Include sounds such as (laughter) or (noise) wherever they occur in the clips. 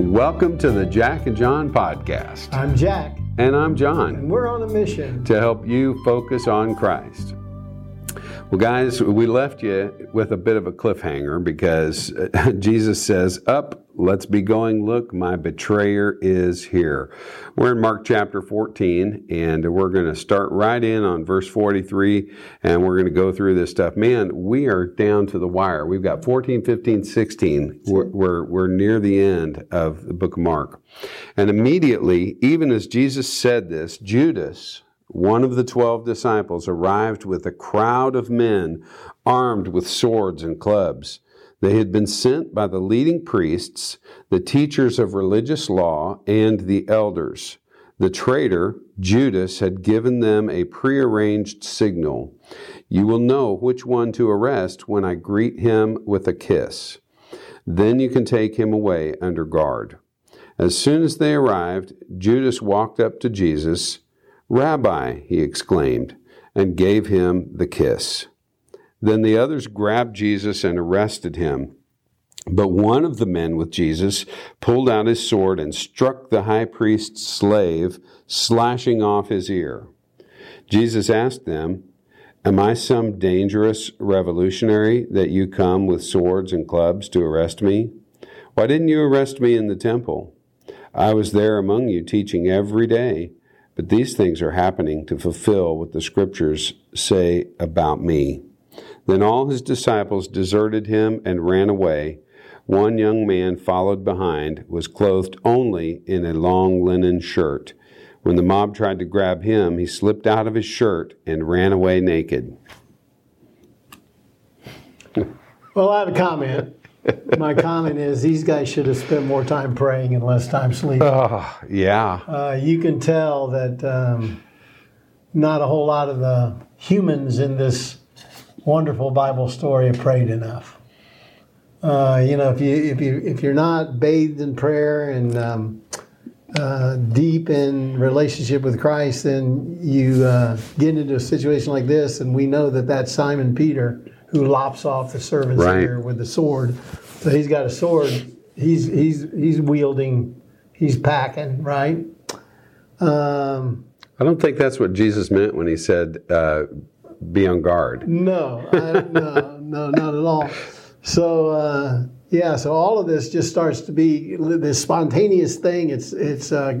Welcome to the Jack and John podcast. I'm Jack, And I'm John and we're on a mission. to help you focus on Christ. Well, guys, we left you with a bit of a cliffhanger because uh, (laughs) Jesus says, Up, let's be going. Look, my betrayer is here. We're in Mark chapter 14, and we're going to start right in on verse 43, and we're going to go through this stuff. Man, we are down to the wire. We've got 14, 15, 16. We're, we're, we're near the end of the book of Mark. And immediately, even as Jesus said this, Judas, one of the twelve disciples arrived with a crowd of men armed with swords and clubs. They had been sent by the leading priests, the teachers of religious law, and the elders. The traitor, Judas, had given them a prearranged signal. You will know which one to arrest when I greet him with a kiss. Then you can take him away under guard. As soon as they arrived, Judas walked up to Jesus. Rabbi, he exclaimed, and gave him the kiss. Then the others grabbed Jesus and arrested him. But one of the men with Jesus pulled out his sword and struck the high priest's slave, slashing off his ear. Jesus asked them, Am I some dangerous revolutionary that you come with swords and clubs to arrest me? Why didn't you arrest me in the temple? I was there among you teaching every day. But these things are happening to fulfill what the scriptures say about me. Then all his disciples deserted him and ran away. One young man followed behind, was clothed only in a long linen shirt. When the mob tried to grab him, he slipped out of his shirt and ran away naked. Well, I have a comment. (laughs) My comment is these guys should have spent more time praying and less time sleeping. Oh, yeah. Uh, you can tell that um, not a whole lot of the humans in this wonderful Bible story have prayed enough. Uh, you know, if you if you if you're not bathed in prayer and um, uh, deep in relationship with Christ, then you uh, get into a situation like this, and we know that that Simon Peter who lops off the servant's Right. ear with the sword. So he's got a sword. He's he's he's wielding. He's packing right. Um, I don't think that's what Jesus meant when he said, uh, be on guard. no, I, no, no, not at all. So uh, yeah, so all of this just starts to be this spontaneous thing. It's it's uh,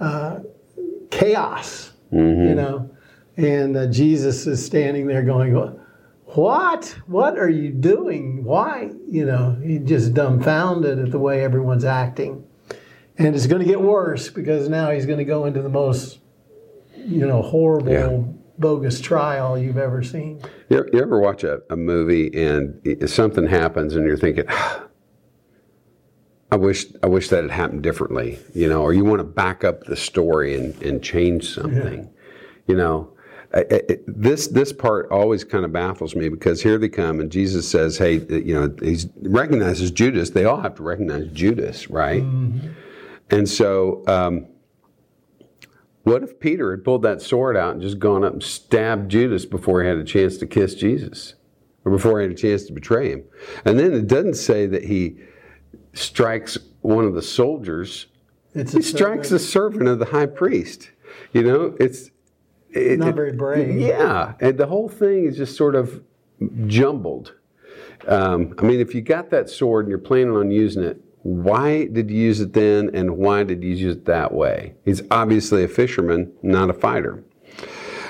uh, chaos, you know, and uh, Jesus is standing there going, "What? What are you doing? Why?" You know, he's just dumbfounded at the way everyone's acting, and it's going to get worse because now he's going to go into the most, you know, horrible. Yeah. Bogus trial you've ever seen. You, you ever watch a, a movie and something happens and you're thinking, I wish I wish that had happened differently, you know, or you want to back up the story and, and change something, you know. I- I- I- this this part always kind of baffles me because here they come and Jesus says, "Hey, you know, he recognizes Judas. They all have to recognize Judas, right?" And so, um, what if Peter had pulled that sword out and just gone up and stabbed Judas before he had a chance to kiss Jesus, or before he had a chance to betray him? And then it doesn't say that he strikes one of the soldiers. It's He strikes the servant of the high priest. You know, it's it, Not very brave. Yeah, and the whole thing is just sort of jumbled. Um, I mean, if you got that sword and you're planning on using it, why did you use it then, and why did you use it that way? He's obviously a fisherman, not a fighter.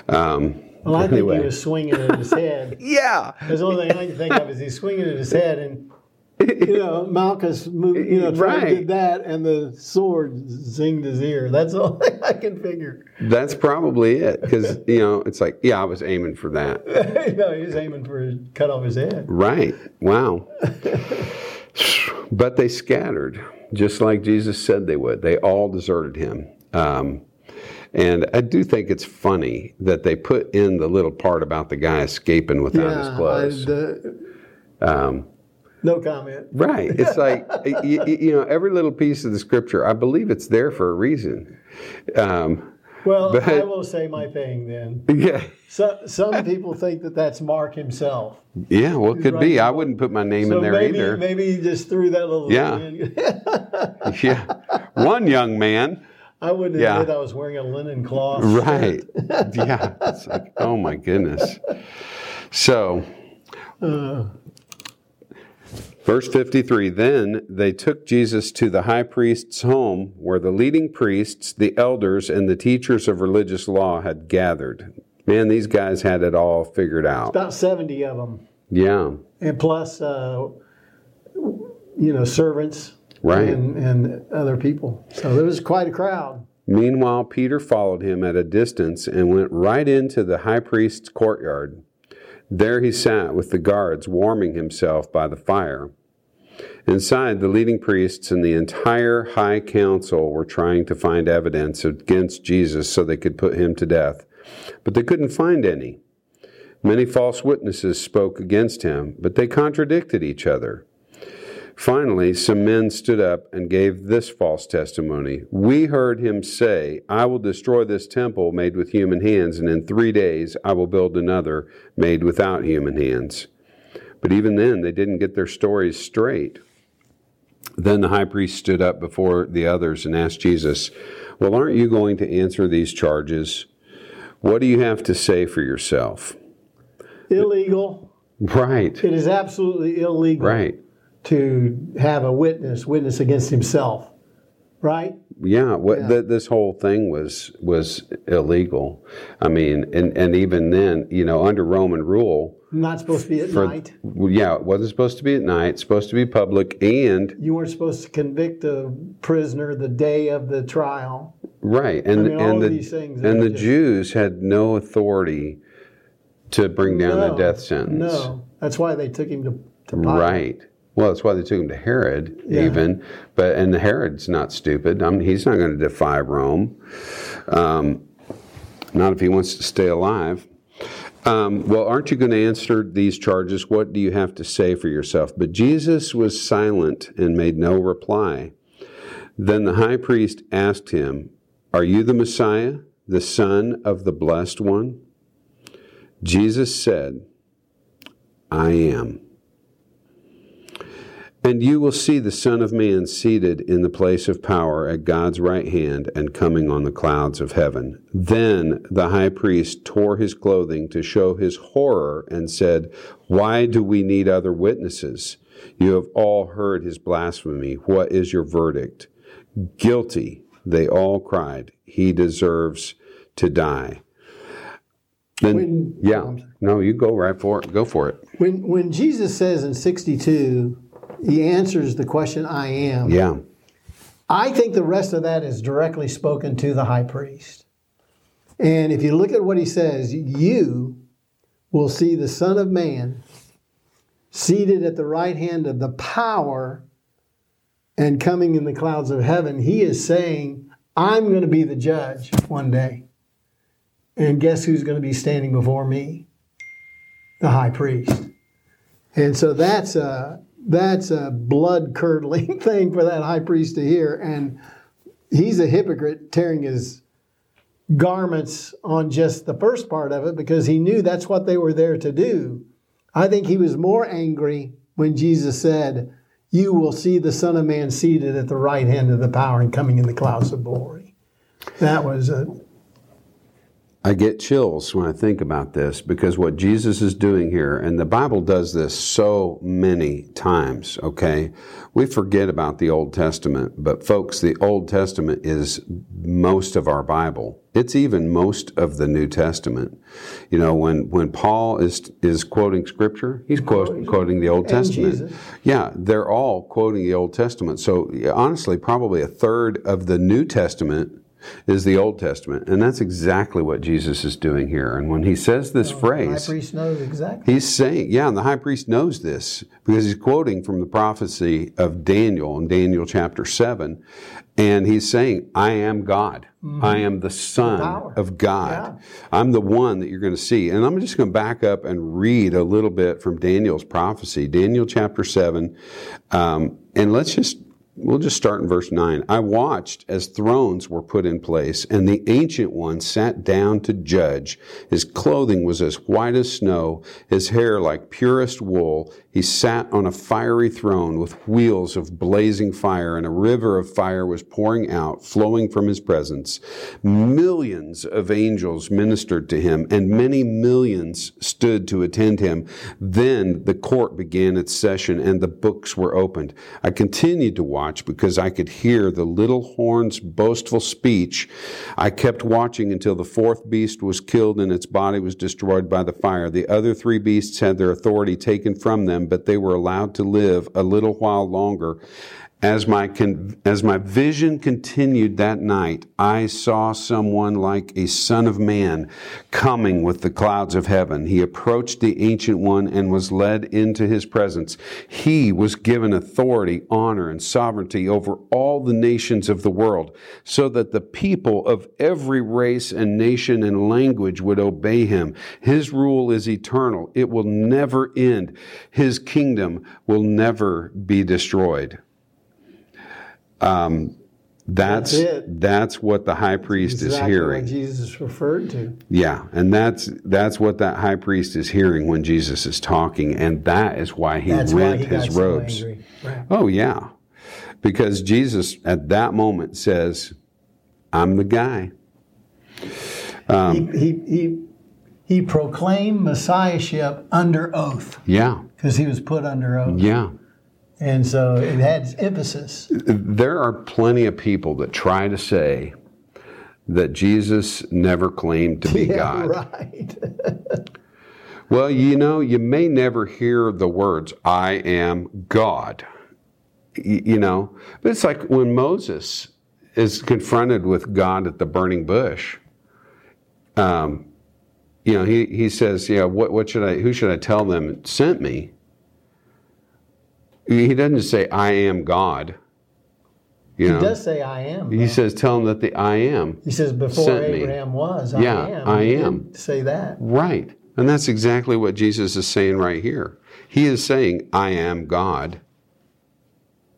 Um, Well, I think anyway. he was swinging at his head. (laughs) yeah, That's the only thing I can think of is he's swinging at his head, and (laughs) you know Malchus moved, you know, tried Right. did that, and the sword zinged his ear. (laughs) That's all (laughs) I can figure. that's probably it. Because you know, it's like, yeah, I was aiming for that. you know, he was aiming for his, cut off his head. Right. Wow. but they scattered, just like Jesus said they would. They all deserted him. Um, and I do think it's funny that they put in the little part about the guy escaping without his I- clothes. the- Um, no comment. right. It's (laughs) like, you, you know, every little piece of the scripture, I believe it's there for a reason. Um, Well, But- I will say my thing then. Yeah. So, some people think that that's Mark himself. Yeah, well, it could be. I wouldn't put my name So in there maybe, either. maybe he just threw that little Yeah. in. (laughs) Yeah. One young man. (laughs) I wouldn't Yeah. admit I was wearing a linen cloth. Right. Yeah. It's like, oh my goodness. So, verse 53 Then they took Jesus to the high priest's home, where the leading priests, the elders, and the teachers of religious law had gathered. Man, these guys had it all figured out. About 70 of them. Yeah. And plus, uh, you know, servants Right. and, and other people. So there was quite a crowd. Meanwhile, Peter followed him at a distance and went right into the high priest's courtyard. There he sat with the guards, warming himself by the fire. Inside, the leading priests and the entire high council were trying to find evidence against Jesus so they could put him to death. But they couldn't find any. Many false witnesses spoke against him, but they contradicted each other. Finally, some men stood up and gave this false testimony. We heard him say, I will destroy this temple made with human hands, and in three days I will build another made without human hands. But even then, they didn't get their stories straight. Then the high priest stood up before the others and asked Jesus, Well, aren't you going to answer these charges? What do you have to say for yourself? Illegal. Right, It is absolutely illegal right. To have a witness witness against himself. Right? Yeah, what Yeah. Th- this whole thing was was illegal. I mean, and and even then, you know, under Roman rule, Not supposed to be at for night. yeah, it wasn't supposed to be at night. It's supposed to be public, and You weren't supposed to convict a prisoner the day of the trial. right, and mean, all and of the these things and the just- Jews had no authority to bring down no, the death sentence. No. That's why they took him to, to Pilate. Right. Well, that's why they took him to Herod, Yeah. even. But and Herod's not stupid. I mean, he's not going to defy Rome. Um, not if he wants to stay alive. Um, well, aren't you going to answer these charges? What do you have to say for yourself? But Jesus was silent and made no reply. Then the high priest asked him, Are you the Messiah, the Son of the Blessed One? Jesus said, I am. And you will see the Son of Man seated in the place of power at God's right hand and coming on the clouds of heaven. Then the high priest tore his clothing to show his horror and said, Why do we need other witnesses? You have all heard his blasphemy. What is your verdict? Guilty, they all cried. He deserves to die. Then, When- yeah, no, you go right for it. Go for it. When, when Jesus says in 62, he answers the question, I am. Yeah. I think the rest of that is directly spoken to the high priest. And if you look at what he says, you will see the Son of Man seated at the right hand of the power and coming in the clouds of heaven. He is saying, I'm going to be the judge one day. And guess who's going to be standing before me? The high priest. And so that's a that's a blood curdling (laughs) thing for that high priest to hear. And he's a hypocrite tearing his garments on just the first part of it because he knew that's what they were there to do. I think he was more angry when Jesus said, You will see the Son of Man seated at the right hand of the power and coming in the clouds of glory. That was a I get chills when I think about this because what Jesus is doing here, and the Bible does this so many times, okay? We forget about the Old Testament, but folks, the Old Testament is most of our Bible. It's even most of the New Testament. You know, when, when Paul is, is quoting Scripture, he's quote, quoting the Old And Testament. Jesus. Yeah, they're all quoting the Old Testament. So honestly, probably a third of the New Testament is the Old Testament. And that's exactly what Jesus is doing here. And when he says this high phrase, priest knows exactly. he's saying, yeah, and the high priest knows this because he's quoting from the prophecy of Daniel in Daniel chapter 7. And he's saying, I am God. I am the Son of God. I'm the one that you're going to see. And I'm just going to back up and read a little bit from Daniel's prophecy, Daniel chapter 7. Um, and let's just we'll just start in verse 9. I watched as thrones were put in place, and the ancient one sat down to judge. His clothing was as white as snow, his hair like purest wool. He sat on a fiery throne with wheels of blazing fire, and a river of fire was pouring out, flowing from his presence. Millions of angels ministered to him, and many millions stood to attend him. Then the court began its session, and the books were opened. I continued to watch because I could hear the little horn's boastful speech. I kept watching until the fourth beast was killed and its body was destroyed by the fire. The other three beasts had their authority taken from them, but they were allowed to live a little while longer. As my, con- as my vision continued that night, I saw someone like a son of man coming with the clouds of heaven. He approached the ancient one and was led into his presence. He was given authority, honor, and sovereignty over all the nations of the world, so that the people of every race and nation and language would obey him. His rule is eternal. It will never end. His kingdom will never be destroyed. Um, that's That's it. that's what the high priest is exactly hearing. what Jesus referred to. Yeah, and that's that's what that high priest is hearing when Jesus is talking, and that is why he That's why rent he got his so robes. angry. Right. Oh yeah, because Jesus at that moment says, "I'm the guy." Um, he, he, he, he proclaimed messiahship under oath Yeah, because he was put under oath. yeah. And so it had emphasis. There are plenty of people that try to say that Jesus never claimed to be yeah, God. right. (laughs) Well, you know, you may never hear the words, I am God. You know, but it's like when Moses is confronted with God at the burning bush. Um, you know, he, he says, Yeah, what, what should I, who should I tell them sent me? He doesn't say, I am God. You he know, does say, I am. he says, Tell him that the I am. He says, before Sent me. Abraham was, I Yeah, am. I He am. Say that. Right. And that's exactly what Jesus is saying right here. He is saying, I am God.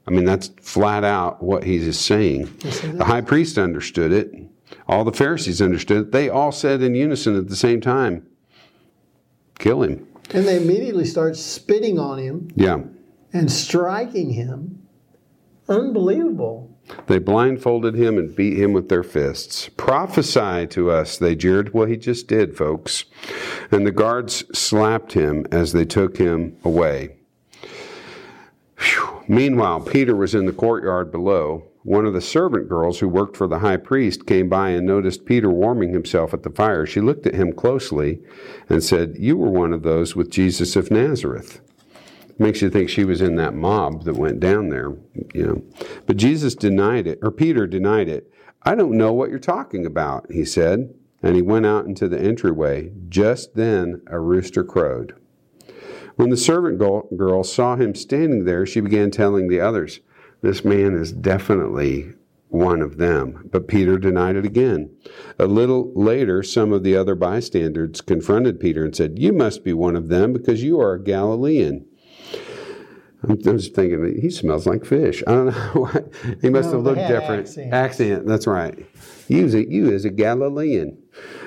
I mean, that's flat out what he is saying. Yes, The high priest understood it. All the Pharisees understood it. They all said in unison at the same time, kill him. And they immediately start spitting on him Yeah. And striking him. Unbelievable. They blindfolded him and beat him with their fists. Prophesy to us, they jeered. Well, he just did, folks. And the guards slapped him as they took him away. Phew. Meanwhile, Peter was in the courtyard below. One of the servant girls who worked for the high priest came by and noticed Peter warming himself at the fire. She looked at him closely and said, You were one of those with Jesus of Nazareth. Makes you think she was in that mob that went down there, you know. But Jesus denied it, or Peter denied it. I don't know what you're talking about, he said. And he went out into the entryway. Just then, a rooster crowed. When the servant girl, saw him standing there, she began telling the others, This man is definitely one of them. But Peter denied it again. A little later, some of the other bystanders confronted Peter and said, You must be one of them because you are a Galilean. I'm just thinking, he smells like fish. I don't know (laughs) why. He must No, have looked different. accents. Accent, that's right. You, as a- you as a Galilean.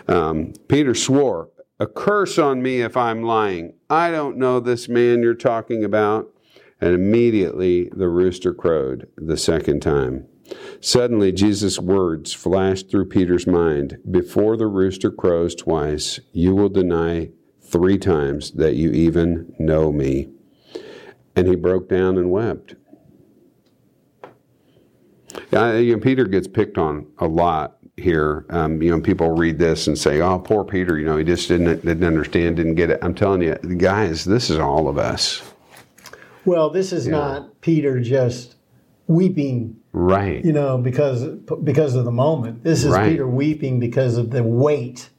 Um, Peter swore, A curse on me if I'm lying. I don't know this man you're talking about. And immediately the rooster crowed the second time. Suddenly, Jesus' words flashed through Peter's mind Before the rooster crows twice, you will deny three times that you even know me. And he broke down and wept. Yeah, you know, Peter gets picked on a lot here. Um, you know, people read this and say, "Oh, poor Peter. You know, he just didn't didn't understand, didn't get it." I'm telling you, guys, this is all of us, Well, this is not Peter just weeping, right? you know, because because of the moment. This is Right. Peter weeping because of the weight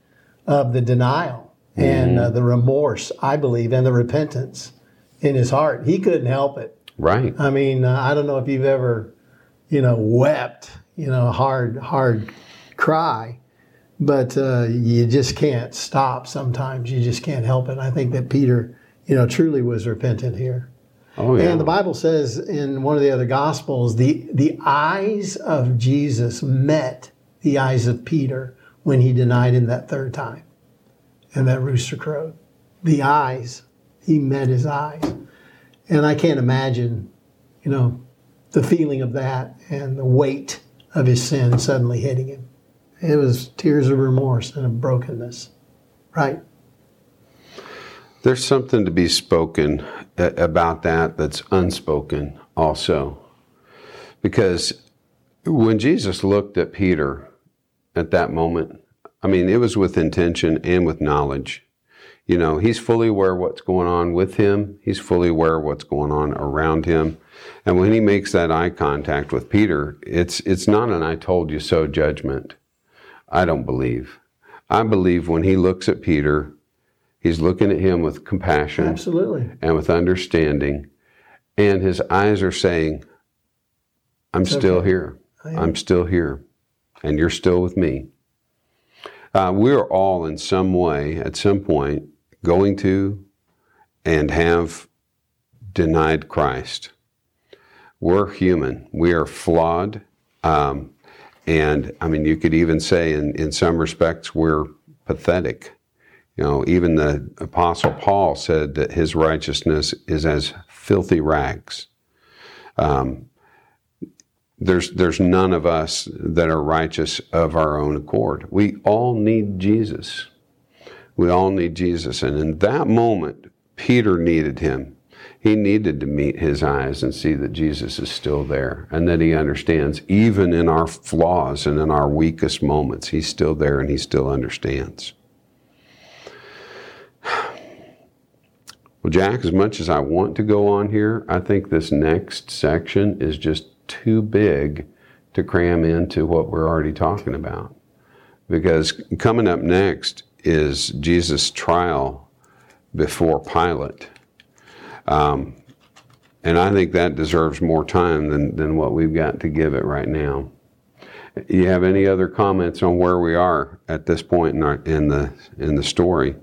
of the denial and uh, the remorse, I believe, and the repentance in his heart. He couldn't help it. Right. I mean, uh, I don't know if you've ever, you know, wept, you know, hard, hard cry, but uh, you just can't stop sometimes. You just can't help it. I think that Peter, you know, truly was repentant here. Oh, yeah. And the Bible says in one of the other Gospels, the, the eyes of Jesus met the eyes of Peter when he denied him that third time. And that rooster crowed. The eyes, he met his eyes. And I can't imagine, you know, the feeling of that and the weight of his sin suddenly hitting him. It was tears of remorse and of brokenness, right? There's something to be spoken uh, about that that's unspoken also. Because when Jesus looked at Peter at that moment, I mean, it was with intention and with knowledge. You know, he's fully aware what's going on with him. He's fully aware what's going on around him. And when he makes that eye contact with Peter, it's it's not an I told you so judgment. I don't believe. I believe when he looks at Peter, he's looking at him with compassion Absolutely. and with understanding. And his eyes are saying, I'm It's still okay. here. I'm still here. And you're still with me. Uh, we're all in some way, at some point, going to and have denied Christ. We're human. We are flawed. Um, and I mean, you could even say, in, in some respects, we're pathetic. You know, even the Apostle Paul said that his righteousness is as filthy rags. Um, there's there's none of us that are righteous of our own accord. We all need Jesus. We all need Jesus, and in that moment, Peter needed him. He needed to meet his eyes and see that Jesus is still there, and that he understands even in our flaws and in our weakest moments, he's still there and he still understands. (sighs) Well, Jack, as much as I want to go on here, I think this next section is just too big to cram into what we're already talking about. Because coming up next is Jesus' trial before Pilate. Um, and I think that deserves more time than, than what we've got to give it right now. You have any other comments on where we are at this point in, our, in the in the story?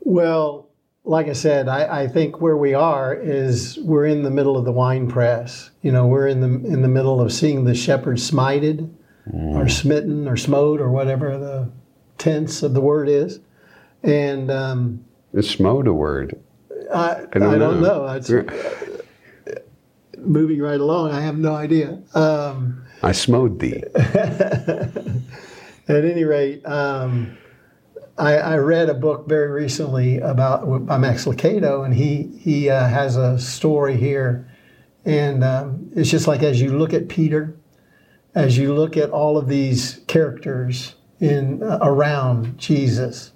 Well, like I said, I, I think where we are is we're in the middle of the wine press. You know, we're in the in the middle of seeing the shepherd smited, or smitten, or smote, or whatever the tense of the word is. And um, Is smote a word? I, I don't don't, know. know. It's (laughs) moving right along. I have no idea. Um, I smote thee. (laughs) At any rate, um, I, I read a book very recently about by Max Lucado, and he he uh, has a story here, and um, it's just like as you look at Peter, as you look at all of these characters in uh, around Jesus,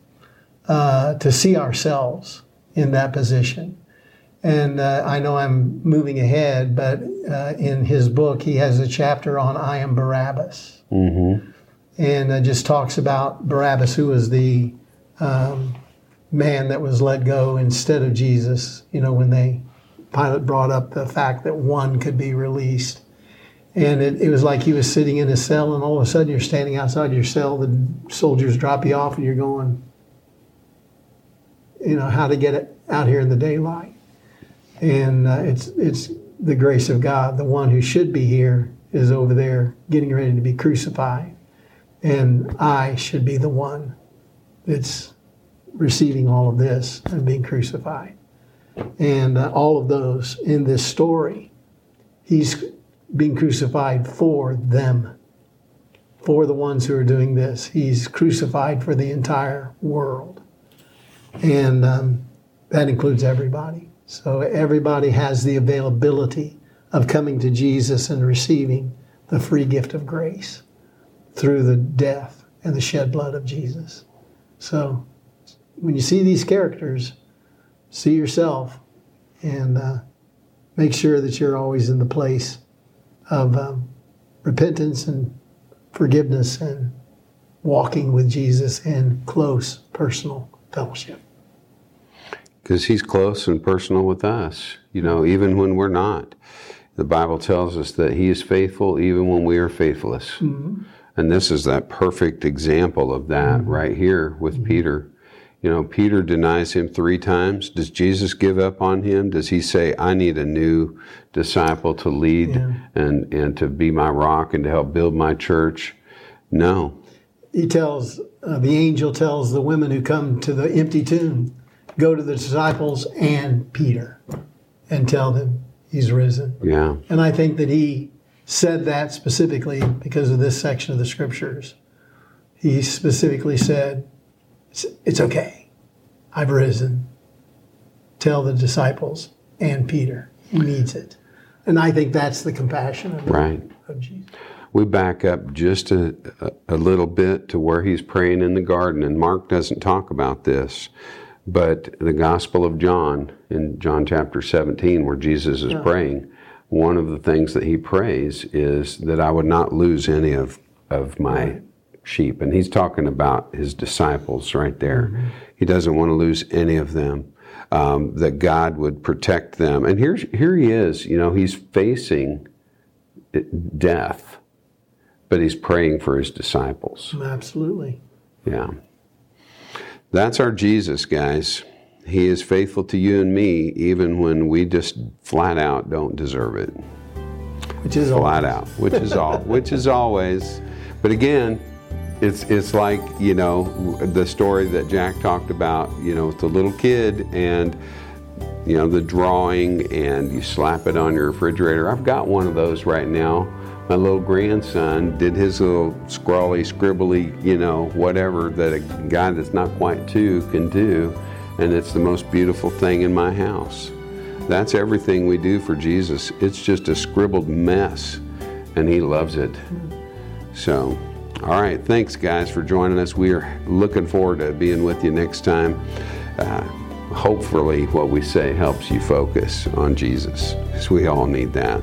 uh, to see ourselves in that position. And uh, I know I'm moving ahead, but uh, in his book, he has a chapter on I am Barabbas Mm-hmm. and just talks about Barabbas, who was the um, man that was let go instead of Jesus. You know, when they Pilate brought up the fact that one could be released, and it, it was like he was sitting in his cell, and all of a sudden you're standing outside your cell. The soldiers drop you off, and you're going, you know, how to get it out here in the daylight. And uh, it's it's the grace of God. The one who should be here is over there getting ready to be crucified and I should be the one that's receiving all of this and being crucified. And uh, all of those in this story, he's being crucified for them, for the ones who are doing this. He's crucified for the entire world. And um, that includes everybody. So everybody has the availability of coming to Jesus and receiving the free gift of grace through the death and the shed blood of Jesus. So when you see these characters, see yourself and uh, make sure that you're always in the place of um, repentance and forgiveness and walking with Jesus in close personal fellowship. Because he's close and personal with us, you know, even when we're not. The Bible tells us that he is faithful even when we are faithless. Mm-hmm. And this is that perfect example of that mm-hmm. right here with mm-hmm. Peter. You know, Peter denies him three times. Does Jesus give up on him? Does he say, I need a new disciple to lead Yeah. and, and to be my rock and to help build my church? No. He tells, uh, the angel tells the women who come to the empty tomb, go to the disciples and Peter and tell them he's risen. Yeah. And I think that he said that specifically because of this section of the scriptures. He specifically said, It's, it's okay. I've risen. Tell the disciples and Peter. He needs it. And I think that's the compassion of, Right. of Jesus. We back up just a, a, little bit to where he's praying in the garden, and Mark doesn't talk about this, but the Gospel of John, in John chapter 17, where Jesus is praying, one of the things that he prays is that I would not lose any of, of my sheep. And he's talking about his disciples right there. He doesn't want to lose any of them. Um, that God would protect them. And here's, here he is, you know, he's facing death, but he's praying for his disciples. Absolutely. Yeah. That's our Jesus, guys. He is faithful to you and me, even when we just flat out don't deserve it. Which is all. Flat out, which is all, which is always. But again, it's it's like you know the story that Jack talked about. You know, with the little kid and you know the drawing, and you slap it on your refrigerator. I've got one of those right now. My little grandson did his little scrawly, scribbly, you know, whatever that a guy that's not quite two can do, and it's the most beautiful thing in my house. That's everything we do for Jesus. It's just a scribbled mess, and He loves it. So, all right, thanks guys for joining us. We are looking forward to being with you next time. Uh, hopefully, what we say helps you focus on Jesus, because we all need that.